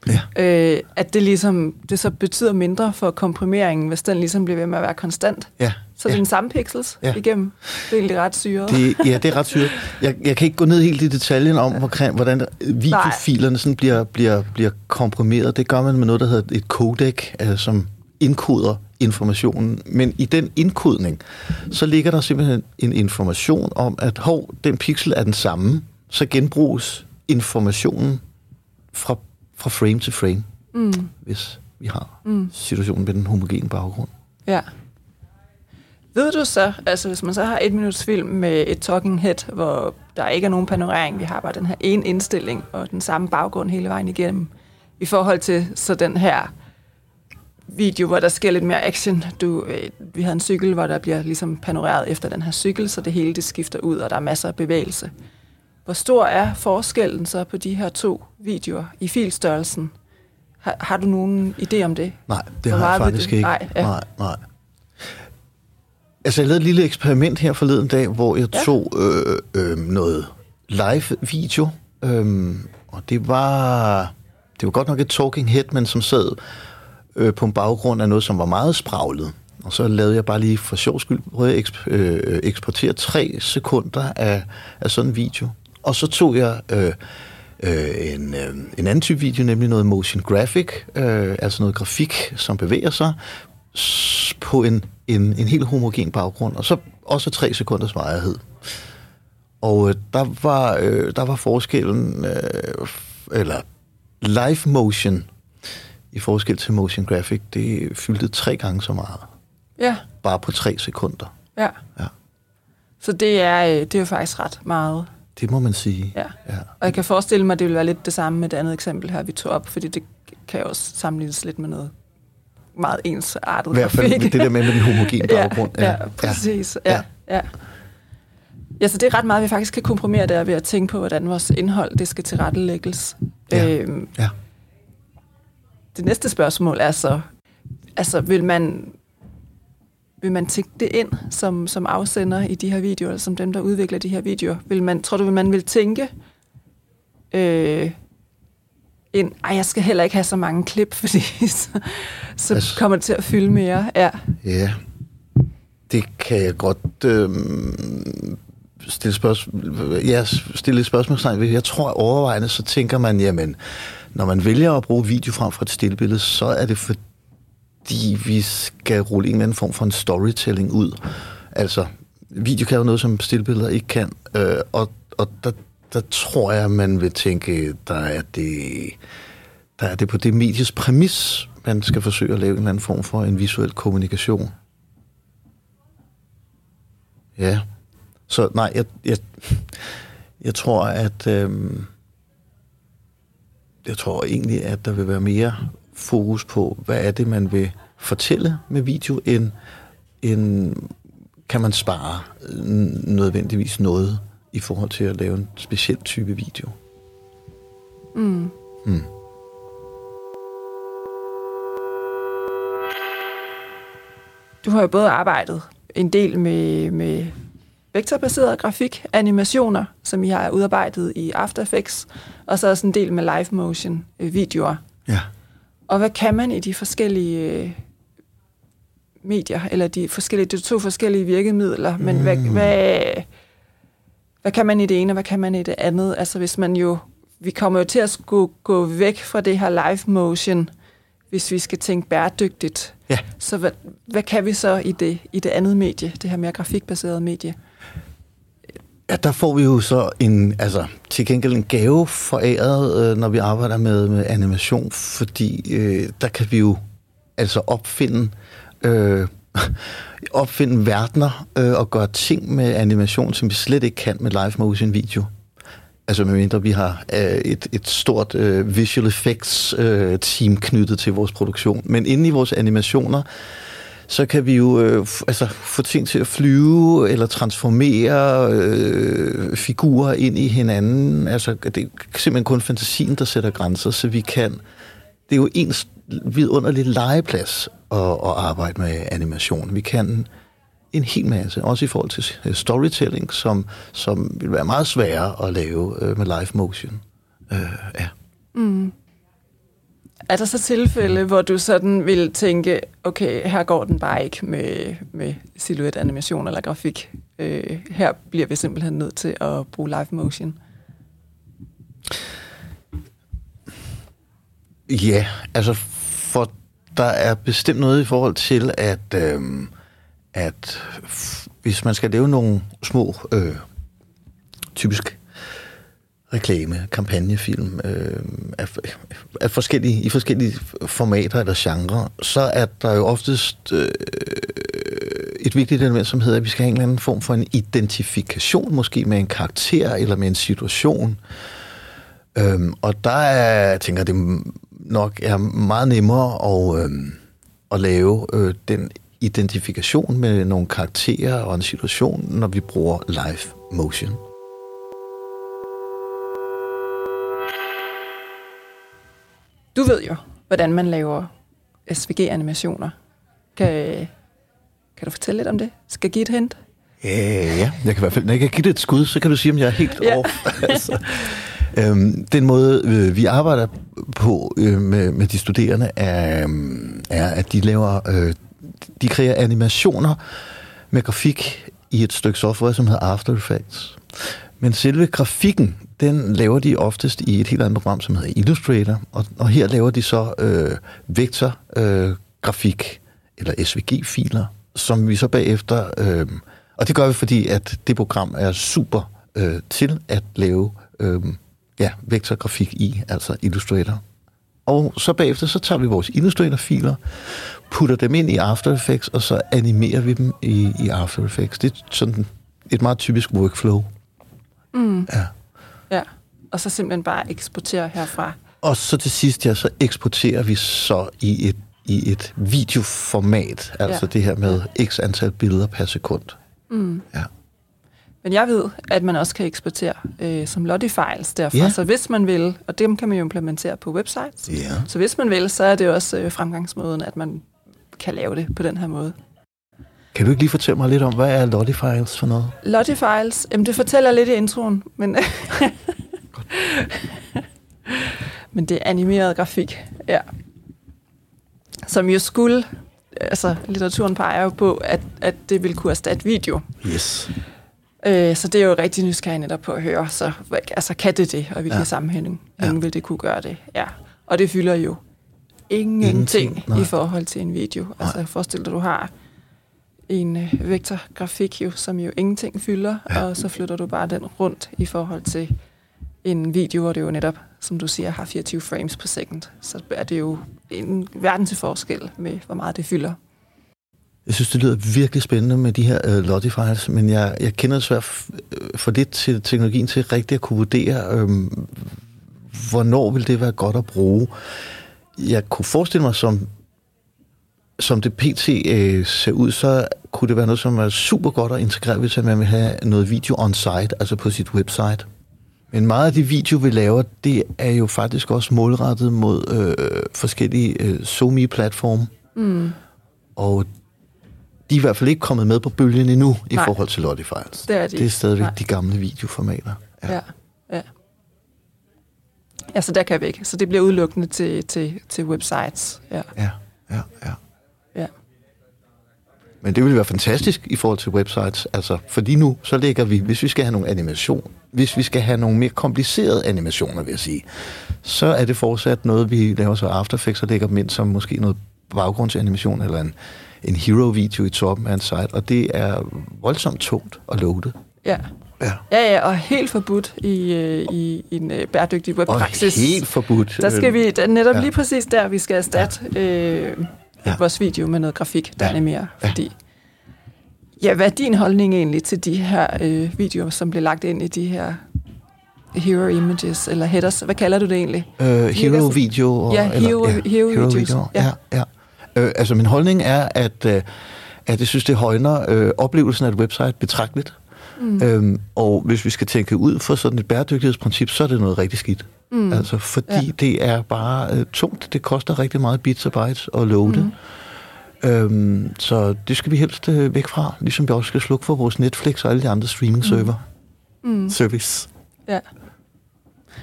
Ja. Øh, at det ligesom, det så betyder mindre for komprimeringen, hvis den ligesom bliver ved med at være konstant. Ja. Så det er den samme pixels ja. igennem. Det er egentlig ret syret. Det, ja, det er ret syret. Jeg, jeg kan ikke gå ned helt i detaljen om, ja. hvordan videofilerne sådan bliver, bliver, bliver komprimeret. Det gør man med noget, der hedder et codec, altså, som indkoder informationen. Men i den indkodning, så ligger der simpelthen en information om, at hov, den pixel er den samme, så genbruges informationen fra fra frame til frame, mm. hvis vi har mm. situationen med den homogene baggrund. Ja. Ved du så, altså hvis man så har et minuts film med et talking head, hvor der ikke er nogen panorering, vi har bare den her ene indstilling og den samme baggrund hele vejen igennem, i forhold til så den her video, hvor der sker lidt mere action. Du, øh, vi havde en cykel, hvor der bliver ligesom panoreret efter den her cykel, så det hele det skifter ud, og der er masser af bevægelse. Hvor stor er forskellen så på de her to videoer i filstørrelsen? Har, har du nogen idé om det? Nej, det Hvor har jeg faktisk det? ikke. Nej, ja. nej, nej. Altså, jeg lavede et lille eksperiment her forleden dag, hvor jeg ja. tog øh, øh, noget live-video, øh, og det var, det var godt nok et talking head, men som sad øh, på en baggrund af noget, som var meget spraglet. Og så lavede jeg bare lige for sjov skyld, prøvede jeg eksp- øh, eksportere tre sekunder af, af sådan en video. Og så tog jeg øh, øh, en, øh, en anden type video, nemlig noget motion graphic, øh, altså noget grafik, som bevæger sig på en, en, en helt homogen baggrund, og så også tre sekunders varighed. Og øh, der, var, øh, der var forskellen, øh, eller live motion i forskel til motion graphic, det fyldte tre gange så meget. Ja. Bare på tre sekunder. Ja. ja. Så det er, øh, det er jo faktisk ret meget. Det må man sige. Ja. ja. Og jeg kan forestille mig, at det vil være lidt det samme med det andet eksempel her, vi tog op, fordi det kan jo også sammenlignes lidt med noget meget ensartet I hvert fald det der med, med den homogene baggrund. ja, ja, præcis. Ja. Ja. Ja. ja, så det er ret meget, vi faktisk kan komprimere der ved at tænke på, hvordan vores indhold det skal tilrettelægges. Ja. Øhm, ja. Det næste spørgsmål er så, altså vil man vil man tænke det ind som, som afsender i de her videoer, eller som dem, der udvikler de her videoer? Vil man, tror du, vil man vil tænke øh, ind, ej, jeg skal heller ikke have så mange klip, fordi så, så altså, kommer det til at fylde mere. Ja, ja det kan jeg godt øh, stille, spørgsmål, ja, stille et spørgsmålstegn ved. Jeg tror overvejende, så tænker man, jamen, når man vælger at bruge video frem for et stillbillede, så er det fordi, vi skal rulle en eller anden form for en storytelling ud. altså, video kan jo noget, som stillbilleder ikke kan. Øh, og og der, der tror jeg, man vil tænke, der er det, der er det på det medies præmis, man skal forsøge at lave en eller anden form for en visuel kommunikation. Ja. Så nej, jeg, jeg, jeg tror, at Øh, jeg tror egentlig, at der vil være mere fokus på, hvad er det, man vil fortælle med video, end, end kan man spare nødvendigvis noget i forhold til at lave en speciel type video. Mm. Mm. Du har jo både arbejdet en del med, med vektorbaseret grafik, animationer, som I har udarbejdet i After Effects, og så også en del med live motion øh, videoer. Ja. Og hvad kan man i de forskellige øh, medier, eller de, forskellige, de to forskellige virkemidler, men mm. hvad, hvad, hvad kan man i det ene, og hvad kan man i det andet? Altså hvis man jo, vi kommer jo til at skulle gå væk fra det her live motion, hvis vi skal tænke bæredygtigt. Ja. Så hvad, hvad kan vi så i det, i det andet medie, det her mere grafikbaserede medie? Ja, der får vi jo så en, altså til gengæld en gave foræret, øh, når vi arbejder med, med animation, fordi øh, der kan vi jo altså opfinde øh, opfinde verdener øh, og gøre ting med animation, som vi slet ikke kan med live motion video. Altså medmindre vi har øh, et, et stort øh, visual effects øh, team knyttet til vores produktion. Men inde i vores animationer, så kan vi jo øh, altså, få ting til at flyve eller transformere øh, figurer ind i hinanden. Altså, det er simpelthen kun fantasien, der sætter grænser, så vi kan... Det er jo en vidunderlig legeplads at, at arbejde med animation. Vi kan en hel masse, også i forhold til øh, storytelling, som, som vil være meget sværere at lave øh, med live motion. Øh, ja. Mm. Er der så tilfælde, hvor du sådan vil tænke, okay, her går den bare ikke med, med silhouette animation eller grafik. Øh, her bliver vi simpelthen nødt til at bruge live motion? Ja, altså for der er bestemt noget i forhold til, at, øh, at hvis man skal lave nogle små, øh, typisk reklame, kampagnefilm øh, af, af forskellige, i forskellige formater eller genrer, så er der jo oftest øh, et vigtigt element, som hedder, at vi skal have en eller anden form for en identifikation, måske med en karakter eller med en situation. Øhm, og der er, jeg tænker, det nok er meget nemmere at, øh, at lave øh, den identifikation med nogle karakterer og en situation, når vi bruger live motion. Du ved jo, hvordan man laver SVG-animationer. Kan, kan du fortælle lidt om det? Skal jeg give et hint? Ja, ja. Jeg kan i hvert fald, når jeg kan give det et skud, så kan du sige, om jeg er helt ja. off. altså, øhm, den måde, øh, vi arbejder på øh, med, med de studerende, er, øh, er at de laver, øh, de kreerer animationer med grafik i et stykke software, som hedder After Effects. Men selve grafikken, den laver de oftest i et helt andet program, som hedder Illustrator, og, og her laver de så øh, vektor øh, eller SVG-filer, som vi så bagefter... Øh, og det gør vi, fordi at det program er super øh, til at lave øh, ja, vektorgrafik i, altså Illustrator. Og så bagefter, så tager vi vores Illustrator-filer, putter dem ind i After Effects, og så animerer vi dem i, i After Effects. Det er sådan et meget typisk workflow. Mm. Ja. Ja, og så simpelthen bare eksportere herfra. Og så til sidst, ja, så eksporterer vi så i et, i et videoformat, altså ja. det her med x antal billeder per sekund. Mm. Ja. Men jeg ved, at man også kan eksportere øh, som Lottie-files derfra. Ja. Så hvis man vil, og dem kan man jo implementere på websites. Ja. Så hvis man vil, så er det også øh, fremgangsmåden, at man kan lave det på den her måde. Kan du ikke lige fortælle mig lidt om, hvad er Lottie-files for noget? Lottie-files? Jamen, det fortæller lidt i introen, men... men det er animeret grafik, ja. Som jo skulle... Altså, litteraturen peger jo på, at, at det vil kunne erstatte video. Yes. Øh, så det er jo rigtig nysgerrig netop på at høre, så altså, kan det det, og hvilke ja. sammenhæng ja. vil det kunne gøre det? Ja. Og det fylder jo ingenting, ingenting i forhold til en video. Altså, forestil dig, du har en øh, vektorgrafik, jo, som jo ingenting fylder, ja. og så flytter du bare den rundt i forhold til en video, hvor det jo netop, som du siger, har 24 frames per second. Så er det jo en verden til forskel med, hvor meget det fylder. Jeg synes, det lyder virkelig spændende med de her uh, Lodifiers, men jeg, jeg kender svært for lidt til teknologien til rigtigt at kunne vurdere, øhm, hvornår vil det være godt at bruge. Jeg kunne forestille mig, som, som det pt. Øh, ser ud, så kunne det være noget, som er super godt at integrere, hvis man vil have noget video on-site, altså på sit website. Men meget af de video, vi laver, det er jo faktisk også målrettet mod øh, forskellige øh, SoMe-platforme. Mm. Og de er i hvert fald ikke kommet med på bølgen endnu i Nej. forhold til Lottie Files. Det er, de. det er stadigvæk Nej. de gamle videoformater. Ja. ja. ja. Ja, så der kan vi ikke. Så det bliver udelukkende til, til, til websites. Ja, ja, ja. ja. Men det vil være fantastisk i forhold til websites. Altså, fordi nu, så lægger vi, hvis vi skal have nogle animation, hvis vi skal have nogle mere komplicerede animationer, vil jeg sige, så er det fortsat noget, vi laver så After Effects og lægger dem ind som måske noget baggrundsanimation eller en, en hero-video i toppen af en site, og det er voldsomt tungt og loadet. Ja. Ja. ja, ja, og helt forbudt i, øh, i, i en øh, bæredygtig webpraksis. Og helt forbudt. Der skal vi, der, netop ja. lige præcis der, vi skal erstatte ja. øh, ja. vores video med noget grafik, der ja. animerer. Fordi, ja, hvad er din holdning egentlig til de her øh, videoer, som bliver lagt ind i de her hero images, eller headers? Hvad kalder du det egentlig? Uh, hero video. Ja, hero, eller, ja, hero, hero. Ja, ja. ja. Øh, altså min holdning er, at, øh, at jeg synes, det højner øh, oplevelsen af et website betragteligt. Mm. Øhm, og hvis vi skal tænke ud for sådan et bæredygtighedsprincip, så er det noget rigtig skidt. Mm. Altså, fordi ja. det er bare øh, tungt. Det koster rigtig meget bits og bytes at loade. Mm. Øhm, så det skal vi helst øh, væk fra, ligesom vi også skal slukke for vores Netflix og alle de andre streaming-server. Mm. Mm. Service. Ja.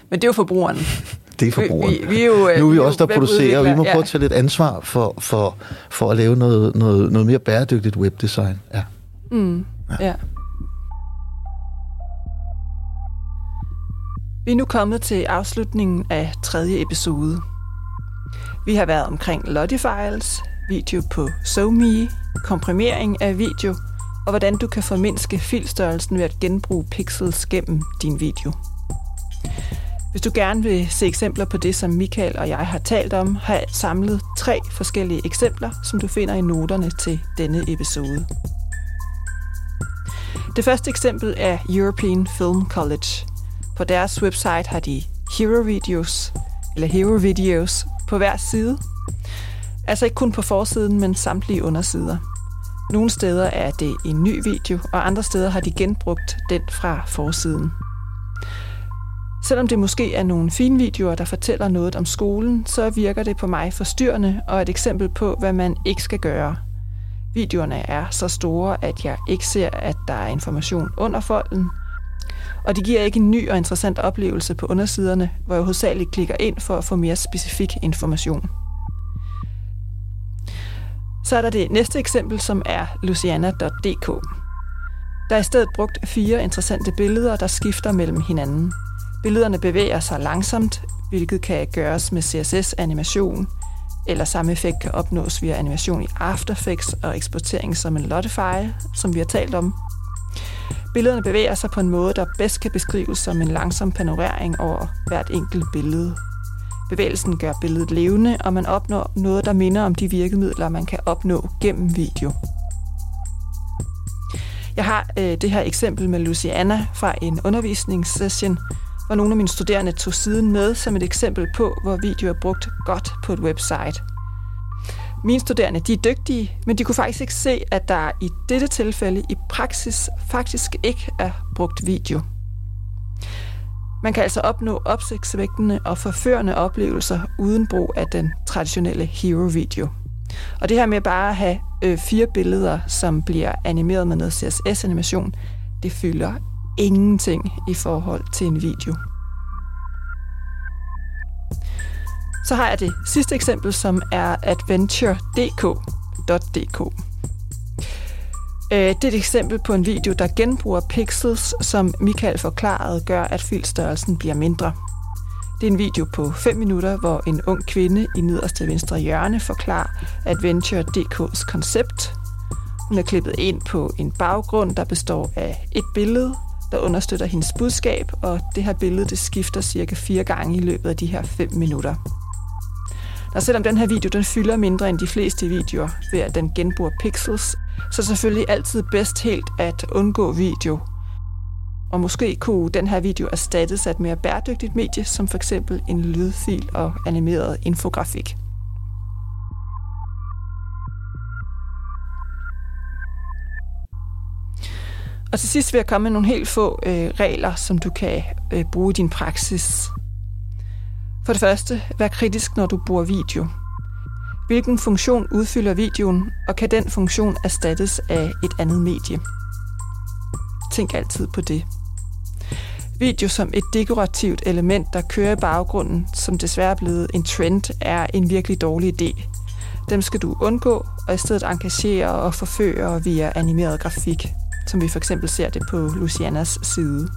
Men det er jo forbrugeren. Det er forbrugeren. Vi, vi, vi er jo, nu er vi også der producerer, og vi må prøve at tage lidt ansvar for, for, for at lave noget, noget, noget mere bæredygtigt webdesign. Ja. Mm. ja. ja. Vi er nu kommet til afslutningen af tredje episode. Vi har været omkring Lottie-files, video på SoMe, komprimering af video, og hvordan du kan formindske filstørrelsen ved at genbruge pixels gennem din video. Hvis du gerne vil se eksempler på det, som Michael og jeg har talt om, har jeg samlet tre forskellige eksempler, som du finder i noterne til denne episode. Det første eksempel er European Film College. På deres website har de hero videos, eller hero videos, på hver side. Altså ikke kun på forsiden, men samtlige undersider. Nogle steder er det en ny video, og andre steder har de genbrugt den fra forsiden. Selvom det måske er nogle fine videoer, der fortæller noget om skolen, så virker det på mig forstyrrende og et eksempel på, hvad man ikke skal gøre. Videoerne er så store, at jeg ikke ser, at der er information under folden, og de giver ikke en ny og interessant oplevelse på undersiderne, hvor jeg hovedsageligt klikker ind for at få mere specifik information. Så er der det næste eksempel, som er luciana.dk. Der er i stedet brugt fire interessante billeder, der skifter mellem hinanden. Billederne bevæger sig langsomt, hvilket kan gøres med CSS-animation, eller samme effekt kan opnås via animation i After Effects og eksportering som en Lottify, som vi har talt om. Billederne bevæger sig på en måde, der bedst kan beskrives som en langsom panorering over hvert enkelt billede. Bevægelsen gør billedet levende, og man opnår noget, der minder om de virkemidler, man kan opnå gennem video. Jeg har øh, det her eksempel med Luciana fra en undervisningssession, hvor nogle af mine studerende tog siden med som et eksempel på, hvor video er brugt godt på et website. Mine studerende de er dygtige, men de kunne faktisk ikke se, at der i dette tilfælde i praksis faktisk ikke er brugt video. Man kan altså opnå opsigtsvægtende og forførende oplevelser uden brug af den traditionelle hero-video. Og det her med bare at have øh, fire billeder, som bliver animeret med noget CSS-animation, det fylder ingenting i forhold til en video. Så har jeg det sidste eksempel, som er adventure.dk.dk. Øh, det er et eksempel på en video, der genbruger pixels, som Michael forklarede gør, at filstørrelsen bliver mindre. Det er en video på 5 minutter, hvor en ung kvinde i nederste venstre hjørne forklarer Adventure.dk's koncept. Hun er klippet ind på en baggrund, der består af et billede, der understøtter hendes budskab, og det her billede det skifter cirka fire gange i løbet af de her 5 minutter. Og selvom den her video den fylder mindre end de fleste videoer, ved at den genbruger pixels, så er selvfølgelig altid bedst helt at undgå video. Og måske kunne den her video erstattes af et mere bæredygtigt medie, som for eksempel en lydfil og animeret infografik. Og til sidst vil jeg komme med nogle helt få øh, regler, som du kan øh, bruge i din praksis. For det første, vær kritisk, når du bruger video. Hvilken funktion udfylder videoen, og kan den funktion erstattes af et andet medie? Tænk altid på det. Video som et dekorativt element, der kører i baggrunden, som desværre er blevet en trend, er en virkelig dårlig idé. Dem skal du undgå, og i stedet engagere og forføre via animeret grafik som vi for eksempel ser det på Lucianas side.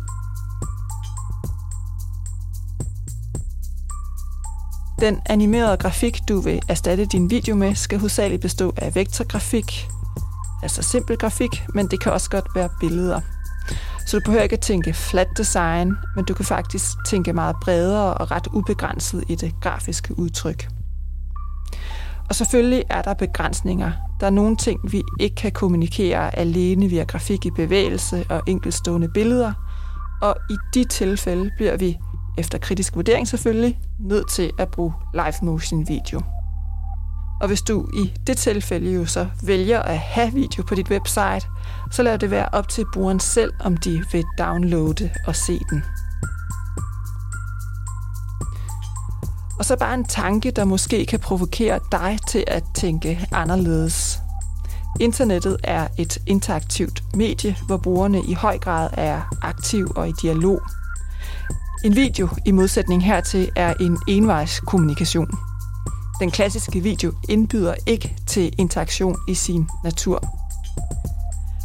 Den animerede grafik, du vil erstatte din video med, skal hovedsageligt bestå af vektorgrafik, altså simpel grafik, men det kan også godt være billeder. Så du behøver ikke at tænke flat design, men du kan faktisk tænke meget bredere og ret ubegrænset i det grafiske udtryk. Og selvfølgelig er der begrænsninger. Der er nogle ting, vi ikke kan kommunikere alene via grafik i bevægelse og enkeltstående billeder. Og i de tilfælde bliver vi, efter kritisk vurdering selvfølgelig, nødt til at bruge live motion video. Og hvis du i det tilfælde jo så vælger at have video på dit website, så lad det være op til brugeren selv, om de vil downloade og se den. Og så bare en tanke, der måske kan provokere dig til at tænke anderledes. Internettet er et interaktivt medie, hvor brugerne i høj grad er aktiv og i dialog. En video i modsætning hertil er en envejs kommunikation. Den klassiske video indbyder ikke til interaktion i sin natur.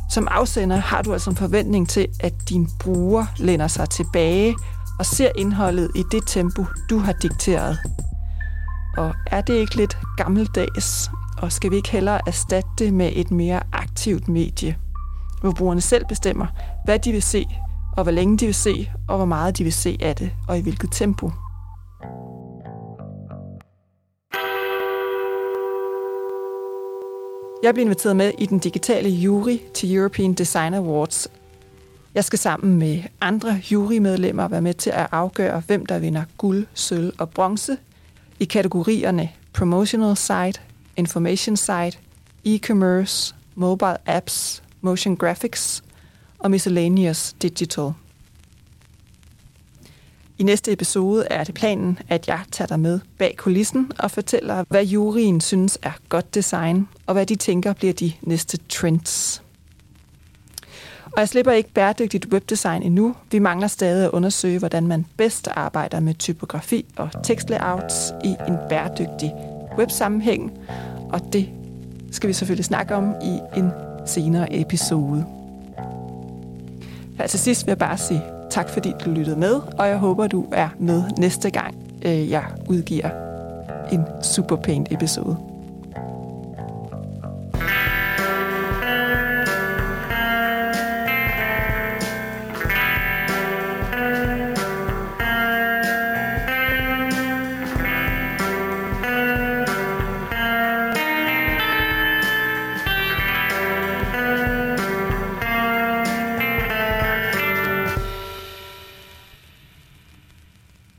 Som afsender har du altså en forventning til, at din bruger læner sig tilbage og ser indholdet i det tempo, du har dikteret. Og er det ikke lidt gammeldags, og skal vi ikke hellere erstatte det med et mere aktivt medie, hvor brugerne selv bestemmer, hvad de vil se, og hvor længe de vil se, og hvor meget de vil se af det, og i hvilket tempo. Jeg blev inviteret med i den digitale jury til European Design Awards jeg skal sammen med andre jurymedlemmer være med til at afgøre, hvem der vinder guld, sølv og bronze i kategorierne Promotional Site, Information Site, E-commerce, Mobile Apps, Motion Graphics og Miscellaneous Digital. I næste episode er det planen, at jeg tager dig med bag kulissen og fortæller, hvad juryen synes er godt design, og hvad de tænker bliver de næste trends. Og jeg slipper ikke bæredygtigt webdesign endnu. Vi mangler stadig at undersøge, hvordan man bedst arbejder med typografi og tekstlayouts i en bæredygtig websammenhæng. Og det skal vi selvfølgelig snakke om i en senere episode. Her til sidst vil jeg bare sige tak, fordi du lyttede med, og jeg håber, du er med næste gang, øh, jeg udgiver en super Superpaint-episode.